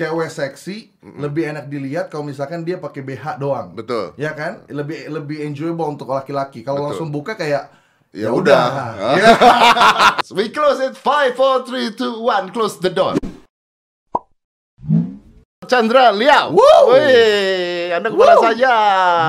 cewek seksi lebih enak dilihat kalau misalkan dia pakai BH doang. Betul. Ya kan? Lebih lebih enjoyable untuk laki-laki. Kalau langsung buka kayak Ya udah. Ya. We close it 5 4 3 2 1 close the door. Chandra Liao. Woo! Wih, Anda ke mana Woo! saja?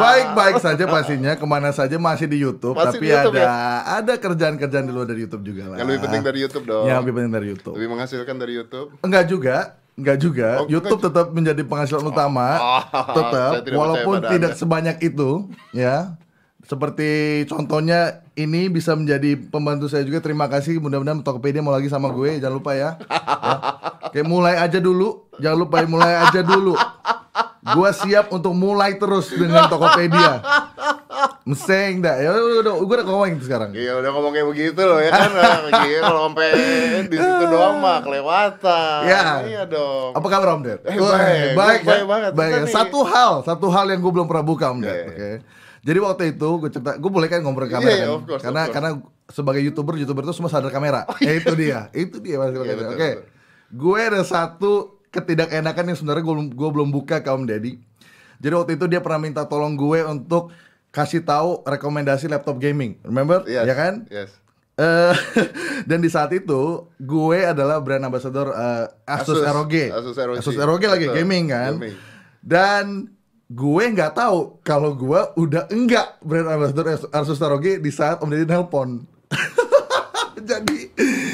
Baik-baik saja pastinya ke mana saja masih di YouTube, Masih tapi di YouTube, ada ya? ada kerjaan-kerjaan di luar dari YouTube juga lah. Yang lebih penting dari YouTube dong. Yang lebih penting dari YouTube. Lebih menghasilkan dari YouTube. Enggak juga, enggak juga. Oh, YouTube tetap menjadi penghasilan utama, Oh, tetap saya tidak walaupun tidak Anda. sebanyak itu, ya. Seperti contohnya ini bisa menjadi pembantu saya juga. Terima kasih. Mudah-mudahan Tokopedia mau lagi sama gue. Jangan lupa ya. ya. Oke, mulai aja dulu. Jangan lupa mulai aja dulu. Gua siap untuk mulai terus dengan Tokopedia. Meseng dah. Ya udah, udah, gue udah ngomongin itu sekarang. Iya udah ngomong kayak begitu loh ya kan. Iya kalau sampai di situ doang mah kelewatan. Ya. Iya dong. Apa kabar Om Ded? Eh, baik. baik, Baik banget. Baik. Satu hal, satu hal yang gue belum pernah buka Om Ded. Iya, iya. Oke. Jadi waktu itu gue cerita, gue boleh kan ngobrol ke kamera Iya, iya, kan? of course, karena karena sebagai youtuber youtuber itu semua sadar kamera. ya itu dia, itu dia mas. Iya, Oke, betul. gue ada satu ketidakenakan yang sebenarnya gue belum gue belum buka ke Om Deddy. Jadi waktu itu dia pernah minta tolong gue untuk kasih tahu rekomendasi laptop gaming. Remember? Yes. Ya kan? Yes. Eh, dan di saat itu gue adalah brand ambassador eh, Asus, Asus, ROG. Asus ROG. Asus ROG lagi Betul, gaming kan. gaming. Dan gue nggak tahu kalau gue udah enggak brand ambassador Asus- Asus ROG di saat Om Deddy nelpon. jadi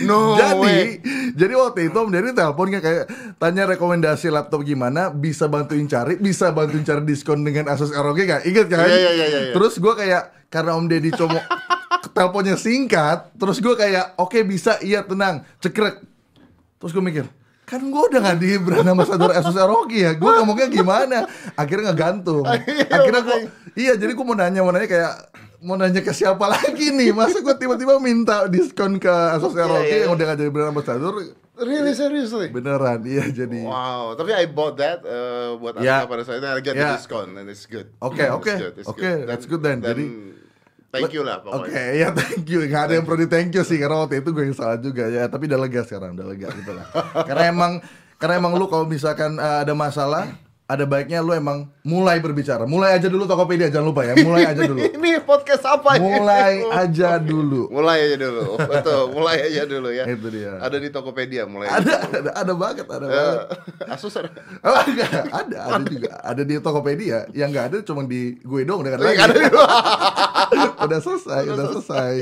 No jadi way. jadi waktu itu Om Deddy telepon kayak tanya rekomendasi laptop gimana bisa bantuin cari bisa bantuin cari diskon dengan Asus ROG gak inget kan? Iya, iya, iya, iya. terus gue kayak karena Om Deddy cuma teleponnya singkat terus gue kayak oke bisa. Iya tenang. Cekrek. Terus gue mikir kan gue udah gak di brand ambassador Asus ROG ya? Gue ngomongnya gimana? Akhirnya nggak gantung akhirnya gue iya jadi gue mau nanya mau nanya kayak mau nanya ke siapa lagi nih masa gue tiba-tiba minta diskon ke Asus Iya, ROG iya. yang udah gak jadi brand ambassador Really seriously? beneran iya jadi Wow, tapi I bought that uh, buat Ya. Anda pada saat itu I get Ya. the discount and it's good. Oke, oke. Oke, that's good then. dan Jadi- thank you lah Oke, pokoknya. ya thank you. Gak ada yang perlu di thank you sih karena waktu itu gue yang salah juga ya. Tapi udah lega sekarang, udah lega gitu lah. karena emang karena emang lu kalau misalkan uh, ada masalah, ada baiknya lu emang mulai berbicara. Mulai aja dulu Tokopedia jangan lupa ya. Mulai aja dulu. Ini podcast apa ini? Mulai aja dulu. Mulai aja dulu. Betul, mulai aja dulu ya. Itu dia. Ada di Tokopedia mulai. Ada, ada, ada banget, ada Eh, banget. Asus ada. Oh, enggak, ada, ada juga. Ada di Tokopedia. Yang enggak ada cuma di gue dong dengan Lagi lagi. ada di udah selesai, udah selesai.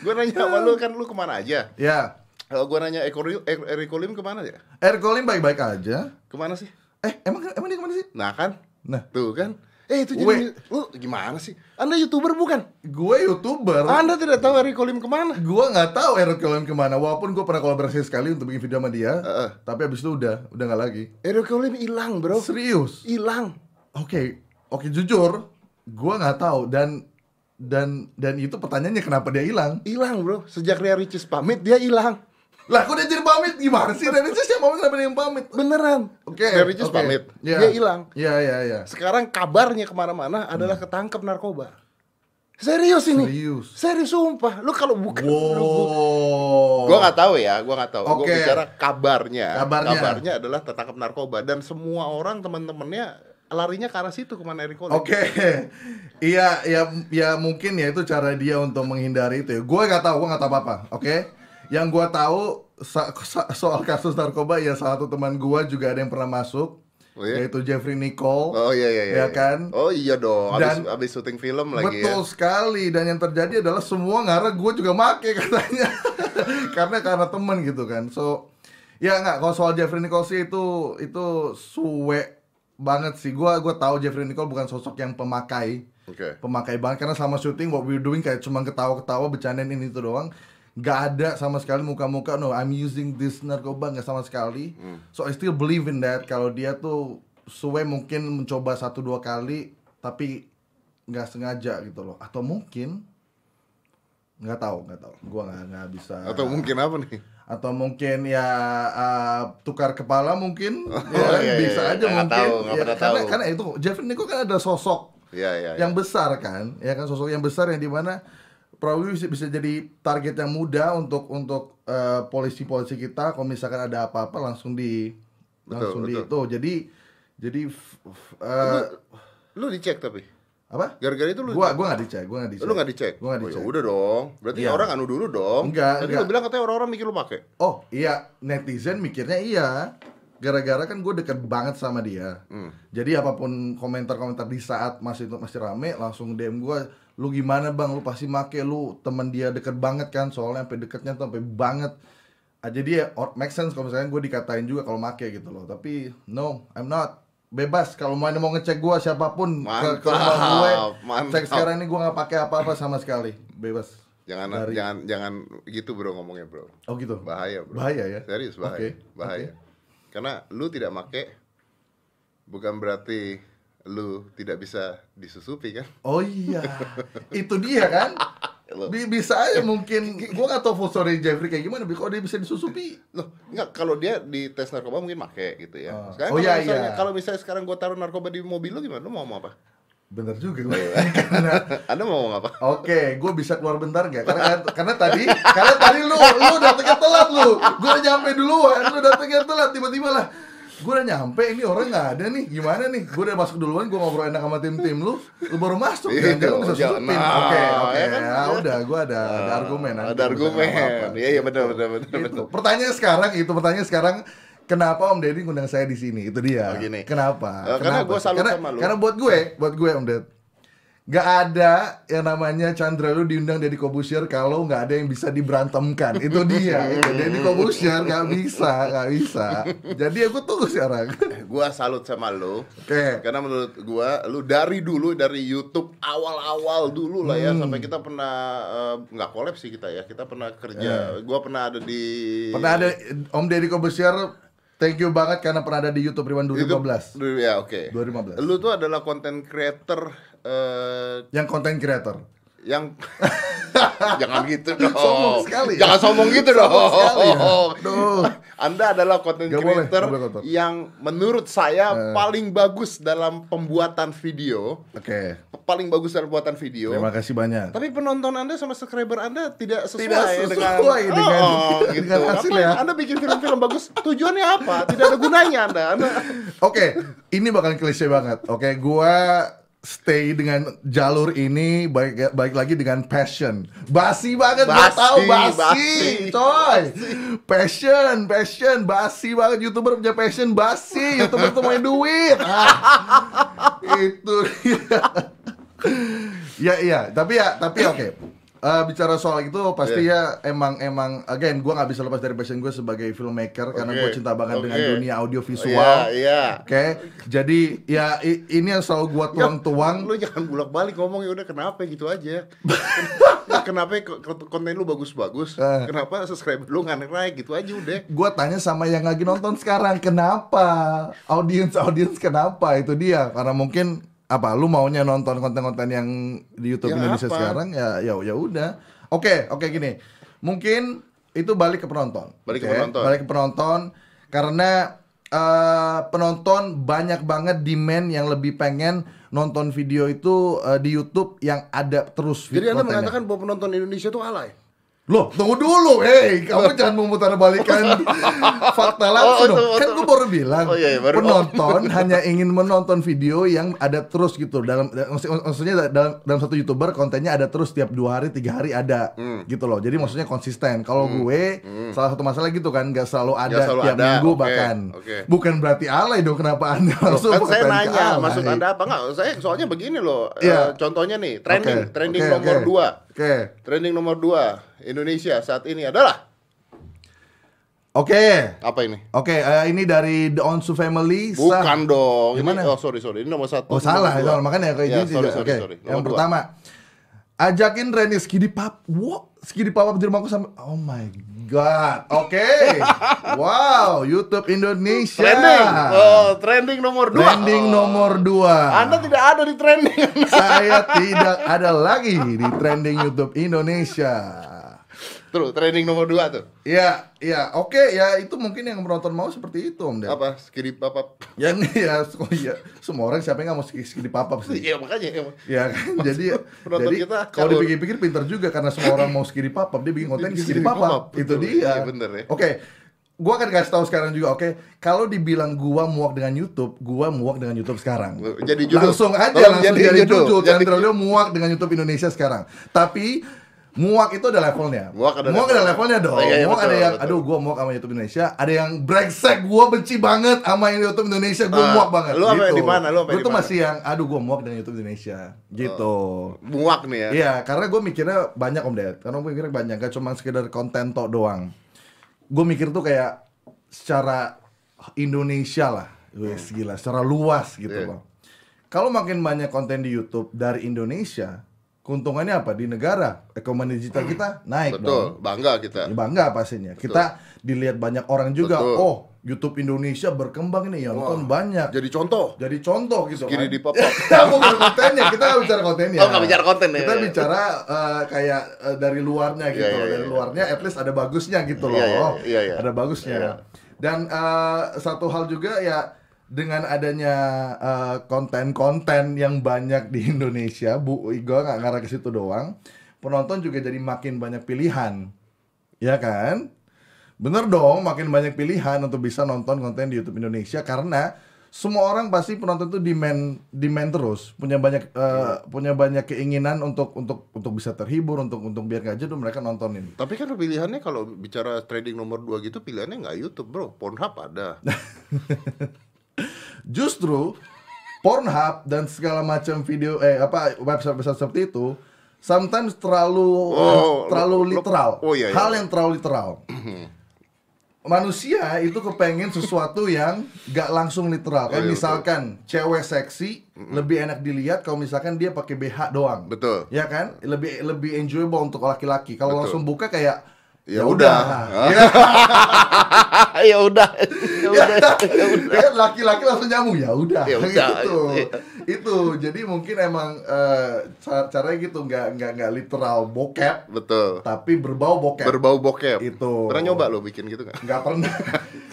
Gue nanya sama lu kan lu ke mana aja? Ya, Kalau gue nanya Eko Eko- Eriko Lim ke mana ya? Erkolim baik-baik aja. Ke mana sih? Eh, emang emang dia ke mana sih? Nah kan, Nah, tuh kan. Eh itu jadi lu gimana sih? Anda youtuber bukan? gue youtuber. Anda tidak tahu Eriko Lim ke mana? gue nggak tahu Eric Colim ke mana. Walaupun gue pernah kolaborasi sekali untuk bikin video sama dia, Heeh. tapi abis itu udah, udah nggak lagi. Eriko Lim hilang bro. Serius? Hilang. Oke, oke jujur, gue nggak tahu dan dan dan itu pertanyaannya kenapa dia hilang? Hilang bro. Sejak Ria Ricis pamit dia hilang. Lah, kok dia jadi pamit gimana sih? Dan itu siapa pamit kenapa dia yang pamit? Beneran. Oke, Ria Ricis oke. pamit. Iya. Dia hilang. Iya, iya, iya. Sekarang kabarnya ke mana-mana adalah ketangkep narkoba. Serius ini. Serius. Serius sumpah. Lu kalau bukan lu bu- Wow. Gua nggak tahu ya, gua nggak tahu. Gua Oke. bicara kabarnya. Kabarnya. adalah tertangkap narkoba dan semua orang teman-temannya larinya ke arah situ ke mana Eriko. Oke, iya, ya, ya mungkin ya itu cara dia untuk menghindari itu. ya. Gue nggak tahu, gue nggak tahu apa apa. Oke, yang gue tahu soal kasus narkoba ya salah satu teman gue juga ada yang pernah masuk, Oh, iya? yaitu Jeffrey Nicole. Oh iya iya iya. Ya kan? Oh iya dong. Abis, Dan- abis syuting film lagi Betul ya. sekali dan yang terjadi adalah semua ngarah gue juga make katanya karena karena temen gitu kan so ya nggak kalau soal Jeffrey Nicole sih itu itu suwe banget sih gue gue tahu Jeffrey Nicole bukan sosok yang pemakai Oke. pemakai banget karena sama syuting what we're doing kayak cuma ketawa-ketawa bercandain ini itu doang nggak ada sama sekali muka-muka no I'm using this narkoba nggak sama sekali so I still believe in that kalau dia tuh suwe mungkin mencoba satu dua kali tapi nggak sengaja gitu loh atau mungkin nggak tahu nggak tahu gua nggak nggak bisa Atau mungkin apa nih? atau mungkin ya uh, tukar kepala mungkin ya, Oh, iya, bisa iya. aja Nggak mungkin tahu, ya, pernah karena tahu. karena itu Jeffrey Nicole kan ada sosok Iya iya. iya. yang besar kan ya kan sosok yang besar yang di mana probably bisa, bisa jadi target yang mudah untuk untuk eh, polisi-polisi kita kalau misalkan ada apa-apa langsung di langsung di betul. itu. Jadi jadi f- eh, Lu dicek tapi. apa? Gara-gara itu lu Gua gua nggak dicek, gua nggak dicek. Lu nggak dicek? Gua nggak Oh, dicek. ya udah dong. Berarti Iya. orang anu dulu dong. Enggak, Tadi enggak. lu bilang katanya orang-orang mikir lu pakai. Oh iya, netizen mikirnya iya. Gara-gara kan gue deket banget sama dia. Hmm. Jadi apa pun komentar-komentar di saat masih itu masih rame, langsung DM gue, lu gimana bang, lu pasti make, lu temen dia deket banget kan, soalnya sampai deketnya tuh sampai banget. Ah, jadi ya make sense kalau misalnya gue dikatain juga kalau make gitu loh. Tapi no, I'm not. Bebas kalau mau mau ngecek gue siapa pun ke, ke rumah gue. Mantap, Cek mantap. sekarang ini gue nggak pakai apa-apa sama sekali, bebas. Jangan Dari- jangan jangan gitu bro ngomongnya bro. Oh gitu. Bahaya bro. Bahaya ya? Serius bahaya. Oke, Bahaya. Karena lu tidak make bukan berarti lu tidak bisa disusupi kan? Oh iya, itu dia kan? Bisa aja mungkin gua nggak tahu full story Jeffrey kayak gimana, kalau dia bisa disusupi. Loh, enggak kalau dia di tes narkoba mungkin make gitu ya. Oh. Sekarang Oh, iya, misalnya iya. kalau misalnya sekarang gua taruh narkoba di mobil lu gimana? Lu mau ngomong apa? Bener juga. Iya. karena Anda mau ngomong apa? Oke, gue bisa keluar bentar gak? Karena karena tadi karena tadi lu lu datangnya telat lu. Gue udah nyampe duluan, lu datangnya telat tiba-tiba lah. Gue udah nyampe, ini orang nggak ada nih. Gimana nih? Gue udah masuk duluan, gue ngobrol enak sama tim-tim lu. Lu baru masuk kan? Iya, Jangan bisa jangan. susupin. Nah, Oke, oke. ya kan? Ya udah, gue ada, ada argumen. Ada nanti bisa argumen. Iya, iya benar benar benar. Pertanyaan sekarang itu pertanyaan sekarang kenapa Om Deddy ngundang saya di sini? Itu dia. Oh, gini. Kenapa? Eh, karena sih? salut karena, sama lu. Karena buat gue, buat gue Om Ded, Gak ada yang namanya Chandra lu diundang Deddy Kobusier kalau nggak ada yang bisa diberantemkan. Itu dia. itu. Deddy Kobusier nggak bisa, nggak bisa. Jadi aku tunggu sekarang. Gua salut sama lu. Oke. Karena menurut gua lu dari dulu dari YouTube awal-awal dulu lah ya Hmm. sampai kita pernah eh, nggak collab sih kita ya. Kita pernah kerja. Gua pernah ada di Eh. Pernah ada Om Deddy Kobusier Thank you banget karena pernah ada di YouTube Riwan 2015. YouTube. Ya, oke. 2015. Lu tuh adalah content creator eh, Yang content creator. yang jangan gitu dong. Sombong sekali ya. Jangan sombong gitu dong. Sombong sekali ya. Aduh. Anda adalah content Gak boleh, creator boleh kotor. yang menurut saya Eh. paling bagus dalam pembuatan video, Oke. paling bagus dalam pembuatan video. Terima kasih banyak. Tapi penonton Anda sama subscriber Anda tidak sesuai, Tidak sesuai dengan- Oh, gitu. dengan hasil Apa ya. Anda bikin film-film bagus, tujuannya apa? Tidak ada gunanya Anda. Anda Oke, ini bakal klise banget. Oke, gua stay dengan jalur ini baik baik lagi dengan passion. Basi banget gua Basi, tahu basi, basi. coy. Passion, passion, basi banget YouTuber punya passion basi. YouTuber tuh mau duit. Ah, itu ya iya, tapi ya tapi oke. Eh, bicara soal itu pasti ya emang emang again gua nggak bisa lepas dari passion gue sebagai filmmaker karena Oke, gue cinta banget dengan oke. dunia audiovisual. Iya, iya. Oke, jadi ya i- ini yang selalu gua tuang-tuang. Lu jangan bolak-balik ngomong ya udah kenapa gitu aja. kenapa ko- ko- konten lu bagus-bagus? Eh. Kenapa subscriber lu nggak naik gitu aja udah. Gua tanya sama yang lagi nonton sekarang, kenapa? Audiens audiens kenapa? Itu dia. Karena mungkin apa? Lu maunya nonton konten-konten yang di YouTube Ya, Indonesia apa? sekarang ya ya ya udah. Oke, oke gini. Mungkin itu balik ke penonton. Balik ke Oke, penonton. Balik ke penonton karena eh, penonton banyak banget demand yang lebih pengen nonton video itu eh, di YouTube yang ada terus Jadi Anda mengatakan bahwa penonton Indonesia tuh alay. Loh, tunggu dulu, hei, kamu jangan memutarbalikan fakta langsung Oh, dong. itu- Kan gue baru bilang, Oh, iya, iya, baru- penonton hanya ingin menonton video yang ada terus gitu. Dalam maksud- maksudnya dalam dalam satu youtuber kontennya ada terus tiap dua hari, tiga hari ada, Hmm. gitu loh. Jadi maksudnya konsisten. Kalau gue salah satu masalah gitu kan, nggak selalu ada selalu tiap ada, minggu oke, bahkan. oke. Bukan berarti alay dong. Kenapa anda langsung kan saya nanya maksud anda apa enggak saya soalnya begini loh Iya. Eh, contohnya nih trending Oke, trending oke, nomor oke. dua Oke, trending nomor dua Indonesia saat ini adalah oke. apa ini Oke, eh, ini dari The Onsu Family. Sah- bukan dong ini Gimana? oh sorry sorry ini nomor satu Oh ini salah, nomor dua. makanya kayak Ya, gini sorry, juga. sorry. Yang dua. pertama, ajakin Reni skidi pap, wow, skidi pap di rumahku sampai, oh my god, oke, wow, YouTube Indonesia, trending oh trending nomor dua trending Oh. nomor dua. anda tidak ada di trending Saya tidak ada lagi di trending YouTube Indonesia. Terus trending nomor dua tuh Ya, ya, oke, ya itu mungkin yang penonton mau seperti itu, Om Dan. apa skidi apa Yang ya, oh iya, semua orang siapa yang nggak mau skidi papap sih. iya makanya iya. Ya kan, jadi penonton jadi kita kalau dipikir-pikir pintar juga karena semua orang mau skiri papap, dia bikin konten skiri skiri papap. papap, Itu dia. Iya, bener ya. Oke. gua akan kasih tahu sekarang juga, oke. Kalau dibilang gua muak dengan YouTube, gua muak dengan YouTube sekarang. Jadi judul. Langsung aja Tolong langsung jadi jadi, judul. Jadi- Chandra Leo muak dengan YouTube Indonesia sekarang. Tapi muak itu ada levelnya. Muak ada ada level. levelnya dong. Oh, iya, iya, muak ada betul, yang, betul. aduh gua muak sama YouTube Indonesia. Ada yang brengsek, gua benci banget sama YouTube Indonesia. Gua Ah, muak banget. lu apa gitu. di mana? Lu apa Gua tuh masih yang, aduh gua muak dengan YouTube Indonesia. Gitu. Muak nih ya. Iya, karena gue mikirnya banyak om Ded. Karena gue mikirnya banyak, gak cuma sekedar konten tok doang. Gue mikir tuh kayak secara Indonesia lah, wes gila, secara luas gitu Iya. loh. Kalau makin banyak konten di YouTube dari Indonesia, keuntungannya apa di negara? Ekonomi digital kita naik dong. Betul, bangga kita. Ya, bangga pastinya. Kita dilihat banyak orang juga. Betul. Oh, YouTube Indonesia berkembang nih, yang nonton banyak. Jadi contoh. Jadi contoh gitu Kiri kan. di pop-up. Kita bukan kontennya, kita nggak bicara kontennya. Oh, nggak bicara konten ya. Kita bicara eh, kayak eh, dari luarnya gitu. Iya, iya, dari iya. luarnya at least ada bagusnya gitu loh. Iya, iya, iya, iya. Ada bagusnya. Iya. Dan eh, satu hal juga ya dengan adanya eh, konten-konten yang banyak di Indonesia, Bu, gue nggak ngarah ke situ doang. Penonton juga jadi makin banyak pilihan, ya kan? Bener dong, makin banyak pilihan untuk bisa nonton konten di YouTube Indonesia karena semua orang pasti penonton itu demand demand terus punya banyak eh, punya banyak keinginan untuk untuk untuk bisa terhibur untuk untuk biar gak jenuh mereka nontonin. Tapi kan pilihannya kalau bicara trading nomor 2 gitu pilihannya nggak YouTube bro, Pornhub ada. Justru Pornhub dan segala macam video eh apa website-website seperti itu sometimes terlalu Oh, terlalu lo- lo- literal. oh, iya, iya. Hal yang terlalu literal. Manusia itu kepengen sesuatu yang gak langsung literal. Kayak Oh, iya, misalkan cewek seksi lebih enak dilihat kalau misalkan dia pakai BH doang. Betul. Ya kan? Lebih lebih enjoyable untuk laki-laki. Kalau Betul. langsung buka kayak Ya "Ya udah." Ya udah. Ya udah. Ya kan laki-laki langsung nyambung ya udah Ya udah. gitu itu jadi mungkin emang ca- caranya gitu nggak nggak nggak literal bokep Betul. tapi berbau bokep Berbau bokep. Itu. Pernah nyoba lo bikin gitu nggak? nggak pernah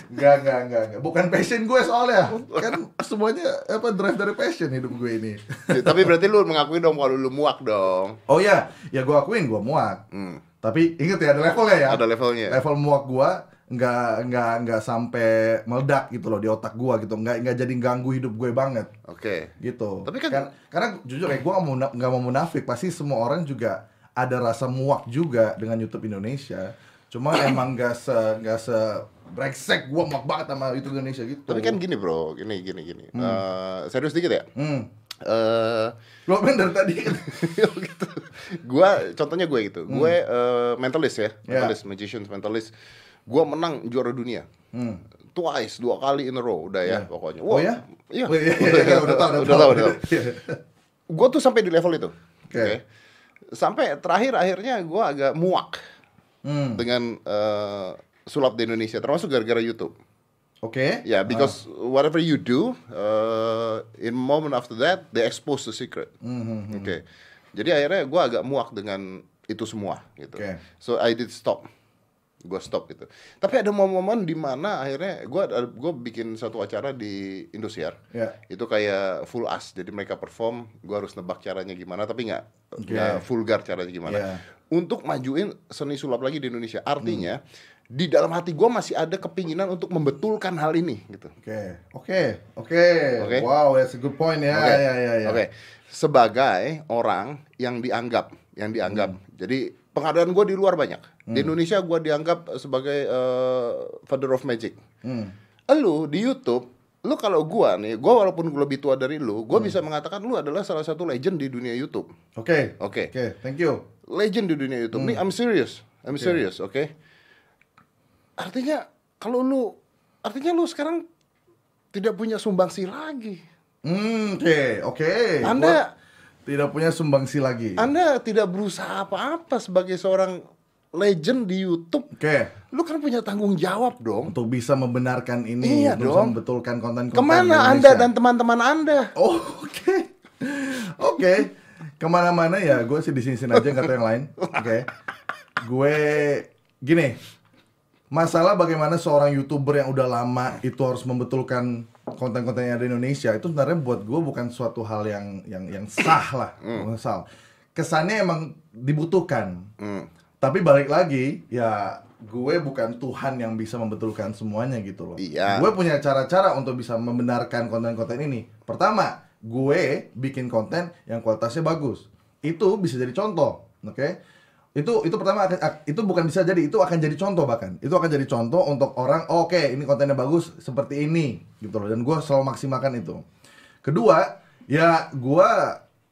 nggak nggak nggak nggak. bukan passion gue soalnya kan semuanya apa drive dari passion hidup gue ini Ya, Tapi berarti lu mengakui dong kalau lu muak dong. oh ya ya gue akuin gue muak Hmm. tapi inget ya ada levelnya ya Ada levelnya. level muak gue nggak nggak nggak sampai meledak gitu loh di otak gue gitu nggak nggak jadi ganggu hidup gue banget Oke. gitu. Tapi kan- karena jujur ya gue nggak mau munafik, pasti semua orang juga ada rasa muak juga dengan YouTube Indonesia. Cuma emang nggak se nggak se brengsek gue muak banget sama YouTube Indonesia gitu. Tapi kan gini bro, gini gini gini. Eh, serius dikit ya. hmm. Eh, lo dari tadi kan gitu. Gua contohnya gue gitu. Gue eh, mentalist ya, Ya. mentalist, magician, mentalist. Gua menang juara dunia. Hmm. Twice, dua kali in a row udah ya Ya. pokoknya. Oh ya? Iya. Oh, iya, iya, iya, udah tahu, udah udah tahu. udah. Iya. Gue tuh sampai di level itu. Oke. Sampai terakhir akhirnya gua agak muak Hmm. dengan eh, sulap di Indonesia, termasuk gara-gara YouTube. Oke. Ya, because whatever you do, uh, in moment after that, they expose the secret. Mhm. Oke. Jadi akhirnya gue agak muak dengan itu semua gitu. Oke. So I did stop. Gue stop gitu. Tapi ada momen-momen di mana akhirnya gue gue bikin satu acara di Indosiar. Ya. Itu kayak full as. Jadi mereka perform, gue harus nebak caranya gimana, tapi nggak nggak vulgar caranya gimana. Ya. Untuk majuin seni sulap lagi di Indonesia. Artinya Hmm. di dalam hati gue masih ada kepinginan untuk membetulkan hal ini gitu. Oke. Oke. Oke. Oke. Wow, that's a good point ya. Oke. Ya, ya, ya. Oke. Sebagai orang yang dianggap, yang dianggap. Hmm. Jadi penghargaan gue di luar banyak. Di Indonesia gue dianggap sebagai eh, father of magic. Hmm. Lu di YouTube, lu kalau gua nih, gua walaupun gua lebih tua dari lu, Hmm. gua bisa mengatakan lu adalah salah satu legend di dunia YouTube. Oke. Oke. Oke, thank you. Legend di dunia YouTube. Nih, I'm serious. I'm serious, oke? Artinya kalau lu artinya lu sekarang tidak punya sumbangsi lagi. Hmm, oke, oke. Anda- Gua tidak punya sumbangsi lagi. Anda tidak berusaha apa-apa sebagai seorang legend di YouTube. Oke. Lu kan punya tanggung jawab dong. Untuk bisa membenarkan ini, Iya untuk dong. membetulkan konten-konten Ke mana Indonesia. Anda dan teman-teman Anda? Oh, oke. Oke. Ke mana-mana ya, gue sih di sini aja tahu yang lain. Oke. Gue gini. Masalah bagaimana seorang youtuber yang udah lama itu harus membetulkan konten-konten yang ada di Indonesia itu sebenarnya buat gue bukan suatu hal yang yang yang sah lah, bukan sah. Kesannya emang dibutuhkan. Hmm. Tapi balik lagi, ya gue bukan Tuhan yang bisa membetulkan semuanya gitu loh. Iya. Gue punya cara-cara untuk bisa membenarkan konten-konten ini. Pertama, gue bikin konten yang kualitasnya bagus. Itu bisa jadi contoh, oke? Itu itu pertama akan itu bukan bisa jadi, itu akan jadi contoh bahkan. Itu akan jadi contoh untuk orang, oh, oke, ini kontennya bagus seperti ini gitu loh. Dan gue selalu maksimalkan itu. Kedua, ya gue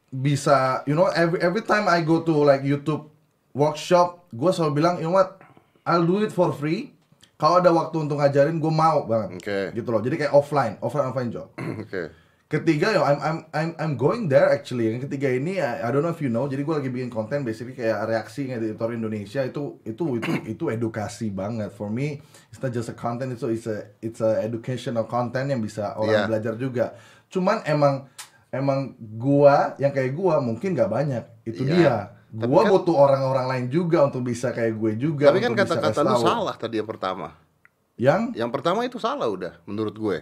bisa, you know, every every time I go to like YouTube workshop, gue selalu bilang, you know what, I'll do it for free. Kalau ada waktu untuk ngajarin, gue mau banget. Oke. Gitu loh. Jadi kayak offline, offline offline job. Oke. Ketiga, yo, I'm I'm I'm I'm going there actually. Yang ketiga ini, I, I don't know if you know. Jadi gue lagi bikin konten, basically kayak reaksi editor Indonesia itu itu itu itu edukasi banget. For me, it's not just a content, itu it's a it's a educational content yang bisa orang Yeah. belajar juga. Cuman emang emang gua yang kayak gua mungkin nggak banyak. Itu Iya. dia. Tapi Gua kan- butuh orang-orang lain juga untuk bisa kayak gue juga. Tapi kan kata-kata lu salah tadi yang pertama. Yang Yang pertama itu salah udah menurut gue.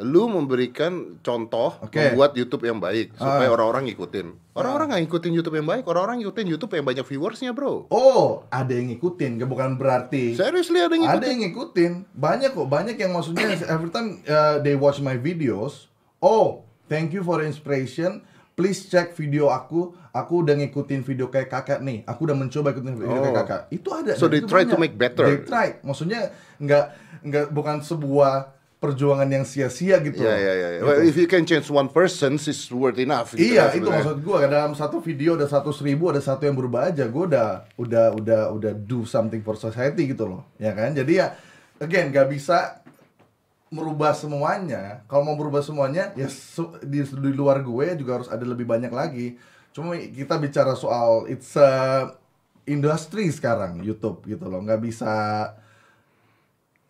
Lu memberikan contoh Oke. membuat YouTube yang baik supaya Ah. orang-orang ngikutin. Orang-orang nggak ngikutin YouTube yang baik, orang-orang ngikutin YouTube yang banyak viewersnya, bro. oh ada yang ngikutin, bukan berarti Seriously ada yang Ada ngikutin? yang ngikutin, banyak kok, banyak yang maksudnya every time uh, they watch my videos, oh, thank you for the inspiration. Please check video aku. Aku udah ngikutin video kayak kakak nih. Aku udah mencoba ikutin video Oh. kayak kakak. Itu ada. So they try to make better. They try. Maksudnya nggak nggak bukan sebuah perjuangan yang sia-sia gitu. Iya, loh. iya, iya. Gitu. Well, if you can change one person, it's worth enough. gitu Iya, kan itu maksud gua dalam satu video ada satu ribu ada satu yang berubah aja. Gua udah udah udah udah do something for society gitu loh, ya kan? Jadi ya, again nggak bisa merubah semuanya. Kalau mau berubah semuanya, ya su- di, di luar gue juga harus ada lebih banyak lagi. Cuma kita bicara soal it's a industry sekarang YouTube gitu loh, nggak bisa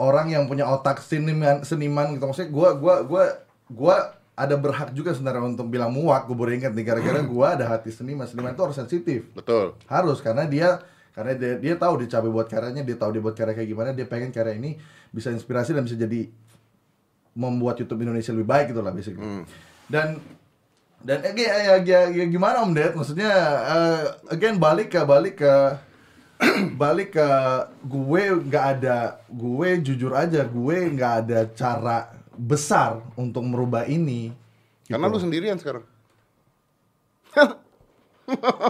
orang yang punya otak seniman seniman gitu maksudnya gua gua gua gua ada berhak juga sebenarnya untuk bilang muak gue baru ingat nih gara-gara gua ada hati seniman seniman itu harus sensitif Betul. harus karena dia karena dia, dia tahu dia capek buat karyanya dia tahu dia buat karya kayak gimana dia pengen karya ini bisa inspirasi dan bisa jadi membuat YouTube Indonesia lebih baik gitu lah basically dan dan eh, ya, ya, ya, ya gimana Om Ded maksudnya eh, again balik ke balik ke balik ke gue nggak ada gue jujur aja gue nggak ada cara besar untuk merubah ini Karena lu gitu. sendirian sekarang.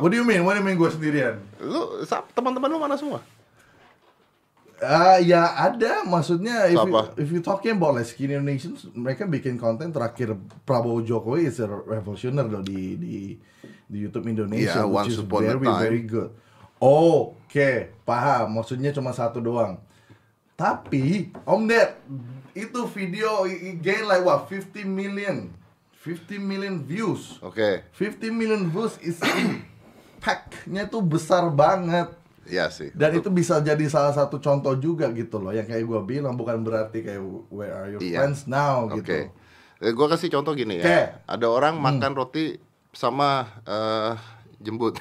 What do you mean? What do you mean gue sendirian? Lu teman-teman lu mana semua? Ah ya ada maksudnya if you, if you talking about like skinny Indonesians mereka bikin konten terakhir Prabowo Jokowi is a revolutioner loh di di di YouTube Indonesia Yeah, which is very time. very good. Oke, paham. Maksudnya cuma satu doang. Tapi Om Ded itu video gain like what 50 million 50 million views. Oke. 50 million views is impact-nya tuh besar banget. Iya sih. Dan itu bisa jadi salah satu contoh juga gitu loh Yang kayak gue bilang bukan berarti kayak Where are your Iya. friends now Oke. gitu Eh, gua kasih contoh gini ya. Oke. Ada orang makan roti sama eh, jembut.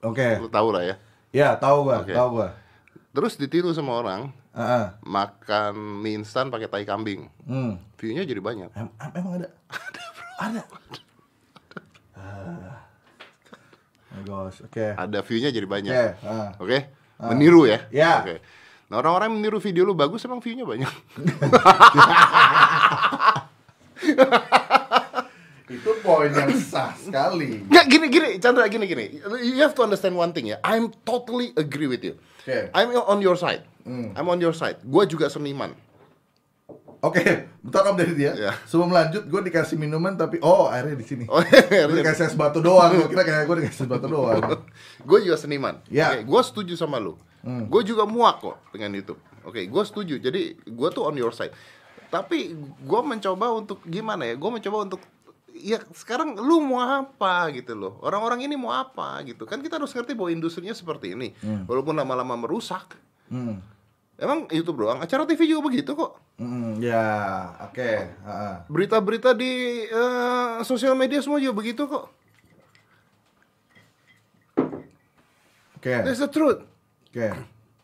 Oke Lu tahu lah ya. Ya tahu gue, Oke. tahu gue Terus ditiru sama orang Heeh. makan mie instan pakai tai kambing. Hmm. View-nya jadi banyak. Em- em- Emang ada? Ada my gosh, oke Ada view-nya jadi banyak. Oke, ah. Oke? Meniru ya? Ya. Oke. Nah, orang-orang yang meniru video lu bagus emang view-nya banyak. Itu poin yang sah sekali Nggak, gini, gini, Chandra, gini, gini. You have to understand one thing ya. I'm totally agree with you. Oke. I'm on your side. I'm on your side. Gua juga seniman. Oke, bentar om dari dia. Ya. Sebelum lanjut, gue dikasih minuman tapi oh airnya di sini. Oh, Gue dikasih es batu doang. Gue kira kayak gue dikasih es batu doang. gue juga seniman. Ya. Oke, gue setuju sama lu. Gue juga muak kok dengan YouTube. Oke, gue setuju. Jadi gue tuh on your side. Tapi gue mencoba untuk gimana ya? Gue mencoba untuk ya sekarang lu mau apa gitu loh. Orang-orang ini mau apa gitu. Kan kita harus ngerti bahwa industrinya seperti ini. Walaupun lama-lama merusak. Hmm. Emang YouTube doang. Acara TV juga begitu kok. Hmm, ya, oke. Heeh. Berita-berita di eh, sosial media semua juga begitu kok. Oke. That's the truth. Oke.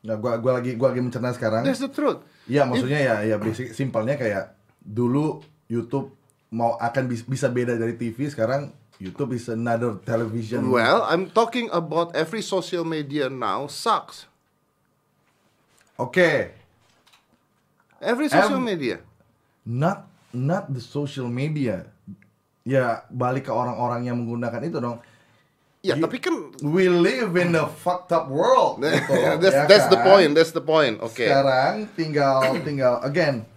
Nah, gua gua lagi gua lagi mencerna sekarang. That's the truth. Iya, maksudnya ya ya basic simpelnya kayak dulu YouTube mau akan bis- bisa beda dari TV, sekarang YouTube is another television. Well, I'm talking about every social media now sucks. Oke, Every social media. not not the social media. Ya balik ke orang-orang yang menggunakan itu dong. Ya, tapi kan We live in a fucked up world. gitu, that's, ya that's the kan? point, that's the point. Oke. Sekarang tinggal tinggal again.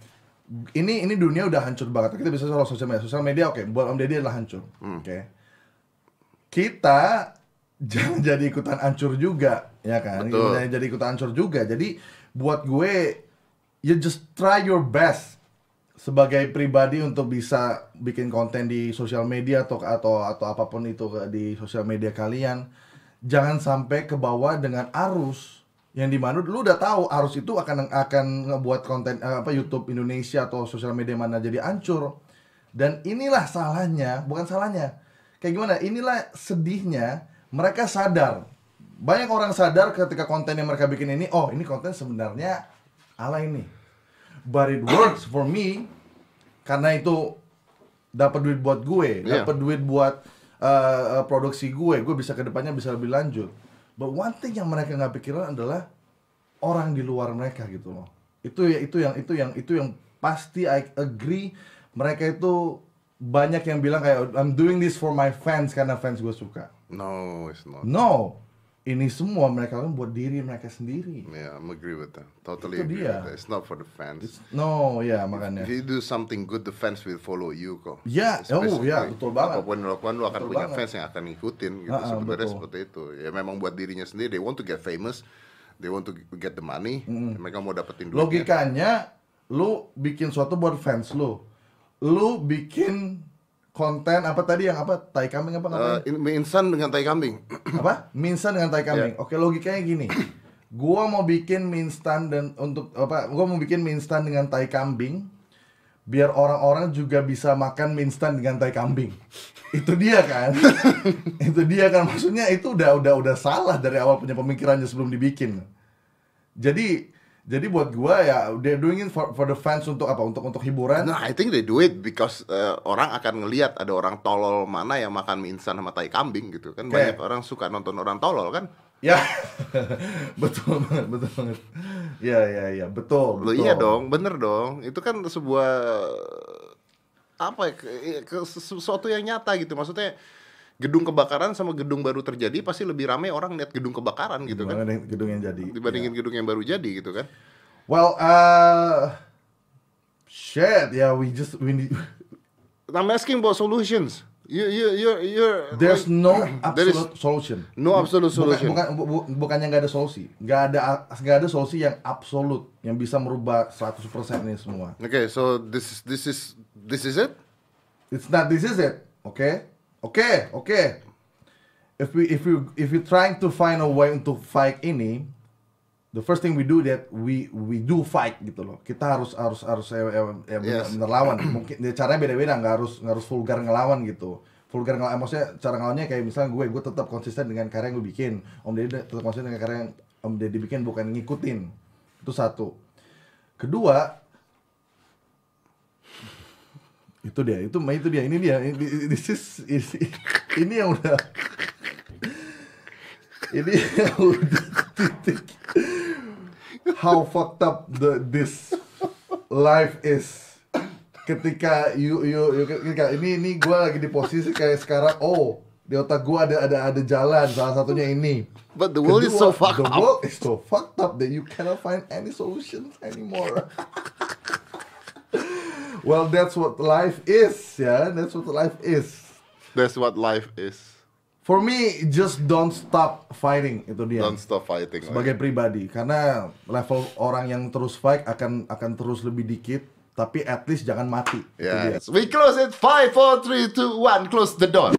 Ini ini dunia udah hancur banget. Kita bisa soal sosial media. Sosial media oke, buat Om Deddy adalah hancur. Hmm. Oke. Kita jangan jadi ikutan hancur juga, ya kan? Betul. Jangan jadi ikutan hancur juga. Jadi buat gue you just try your best sebagai pribadi untuk bisa bikin konten di sosial media atau atau atau apa pun itu di sosial media kalian. Jangan sampai ke bawah dengan arus. Yang di mana lu udah tahu arus itu akan akan ngebuat konten eh, apa YouTube Indonesia atau sosial media mana jadi hancur. Dan inilah salahnya bukan salahnya. Kayak gimana? Inilah sedihnya mereka sadar banyak orang sadar ketika konten yang mereka bikin ini oh ini konten sebenarnya ala ini but it works for me karena itu dapat duit buat gue, Iya. dapat duit buat uh, uh, produksi gue, gue bisa ke depannya bisa lebih lanjut. But one thing yang mereka nggak pikiran adalah orang di luar mereka gitu loh. Itu ya itu yang itu yang itu yang pasti I agree mereka itu banyak yang bilang kayak I'm doing this for my fans karena fans gue suka. No, it's not. No, ini semua mereka lakukan buat diri mereka sendiri. Yeah, I'm agree with that. Totally Itu agree dia. with that. It's not for the fans. It's- no, ya makanya. If you do something good, the fans will follow you kok. Ya, oh, Especially ya, betul banget. Apa pun yang dilakukan, lu akan Betul punya banget. fans yang akan ngikutin gitu. Ah, Sebenarnya betul. seperti itu. Ya memang buat dirinya sendiri. They want to get famous. They want to get the money. Mereka mau dapetin duitnya. Logikanya lu bikin suatu buat fans lu. Lu bikin konten apa tadi yang apa? Tai kambing apa Eh, ngapain? in- mie instan dengan tai kambing. apa? Mie instan dengan tai kambing. Oke, logikanya gini. Gua mau bikin mie instan dan untuk apa? Gua mau bikin mie instan dengan tai kambing biar orang-orang juga bisa makan mie instan dengan tai kambing. Itu dia kan? itu dia kan maksudnya itu udah udah udah salah dari awal punya pemikirannya sebelum dibikin. Jadi jadi buat gua ya they're doing it for, for the fans untuk apa? Untuk untuk hiburan. Nah, I think they do it because eh, orang akan ngelihat ada orang tolol mana yang makan mie instan sama tai kambing gitu kan. Oke. Banyak orang suka nonton orang tolol kan. Ya, betul banget, betul banget. Ya, ya, ya, betul. Betul. iya dong, bener dong. Itu kan sebuah apa ya, ke- ke- sesuatu yang nyata gitu. Maksudnya gedung kebakaran sama gedung baru terjadi pasti lebih ramai orang lihat gedung kebakaran gitu kan gedung yang jadi? dibandingin gedung yang baru jadi gitu kan. Well, uh, shit, yeah, we just we need. I'm asking about solutions. You you you you're There's no There is absolute solution. no absolute Bukan, solution. bukan, bu- bu- bukannya nggak ada solusi, nggak ada nggak ada solusi yang absolut yang bisa merubah 100% ini semua. Okay, so this is this is this is it. It's not this is it. Okay? Okay, okay. If we if we if we trying to find a way untuk fight ini, the first thing we do that we we do fight gitu loh. Kita harus harus harus eh, eh, eh, Yes. bener lawan. Mungkin ya, caranya beda-beda, nggak harus nggak harus vulgar ngelawan gitu. Vulgar ngelawan, maksudnya cara ngelawannya kayak misalnya gue, gue tetap konsisten dengan karya yang gue bikin. Om Deddy tetap konsisten dengan karya yang Om Deddy bikin, bukan ngikutin. Itu satu. Kedua, itu dia itu itu dia ini dia ini this is ini, ini yang udah ini yang udah titik how fucked up the this life is. Ketika you you, you ketika ini ini gue lagi di posisi kayak sekarang oh di otak gue ada ada ada jalan salah satunya ini. But the world is so Kedua, fucked the up. world is so fucked up that you cannot find any solutions anymore well that's what life is ya that's what life is That's what life is. for me just don't stop fighting itu dia Don't stop fighting. sebagai pribadi karena level orang yang terus fight akan akan terus lebih dikit tapi at least jangan mati. Yes. We close it. Five, four, three, two, one. Close the door.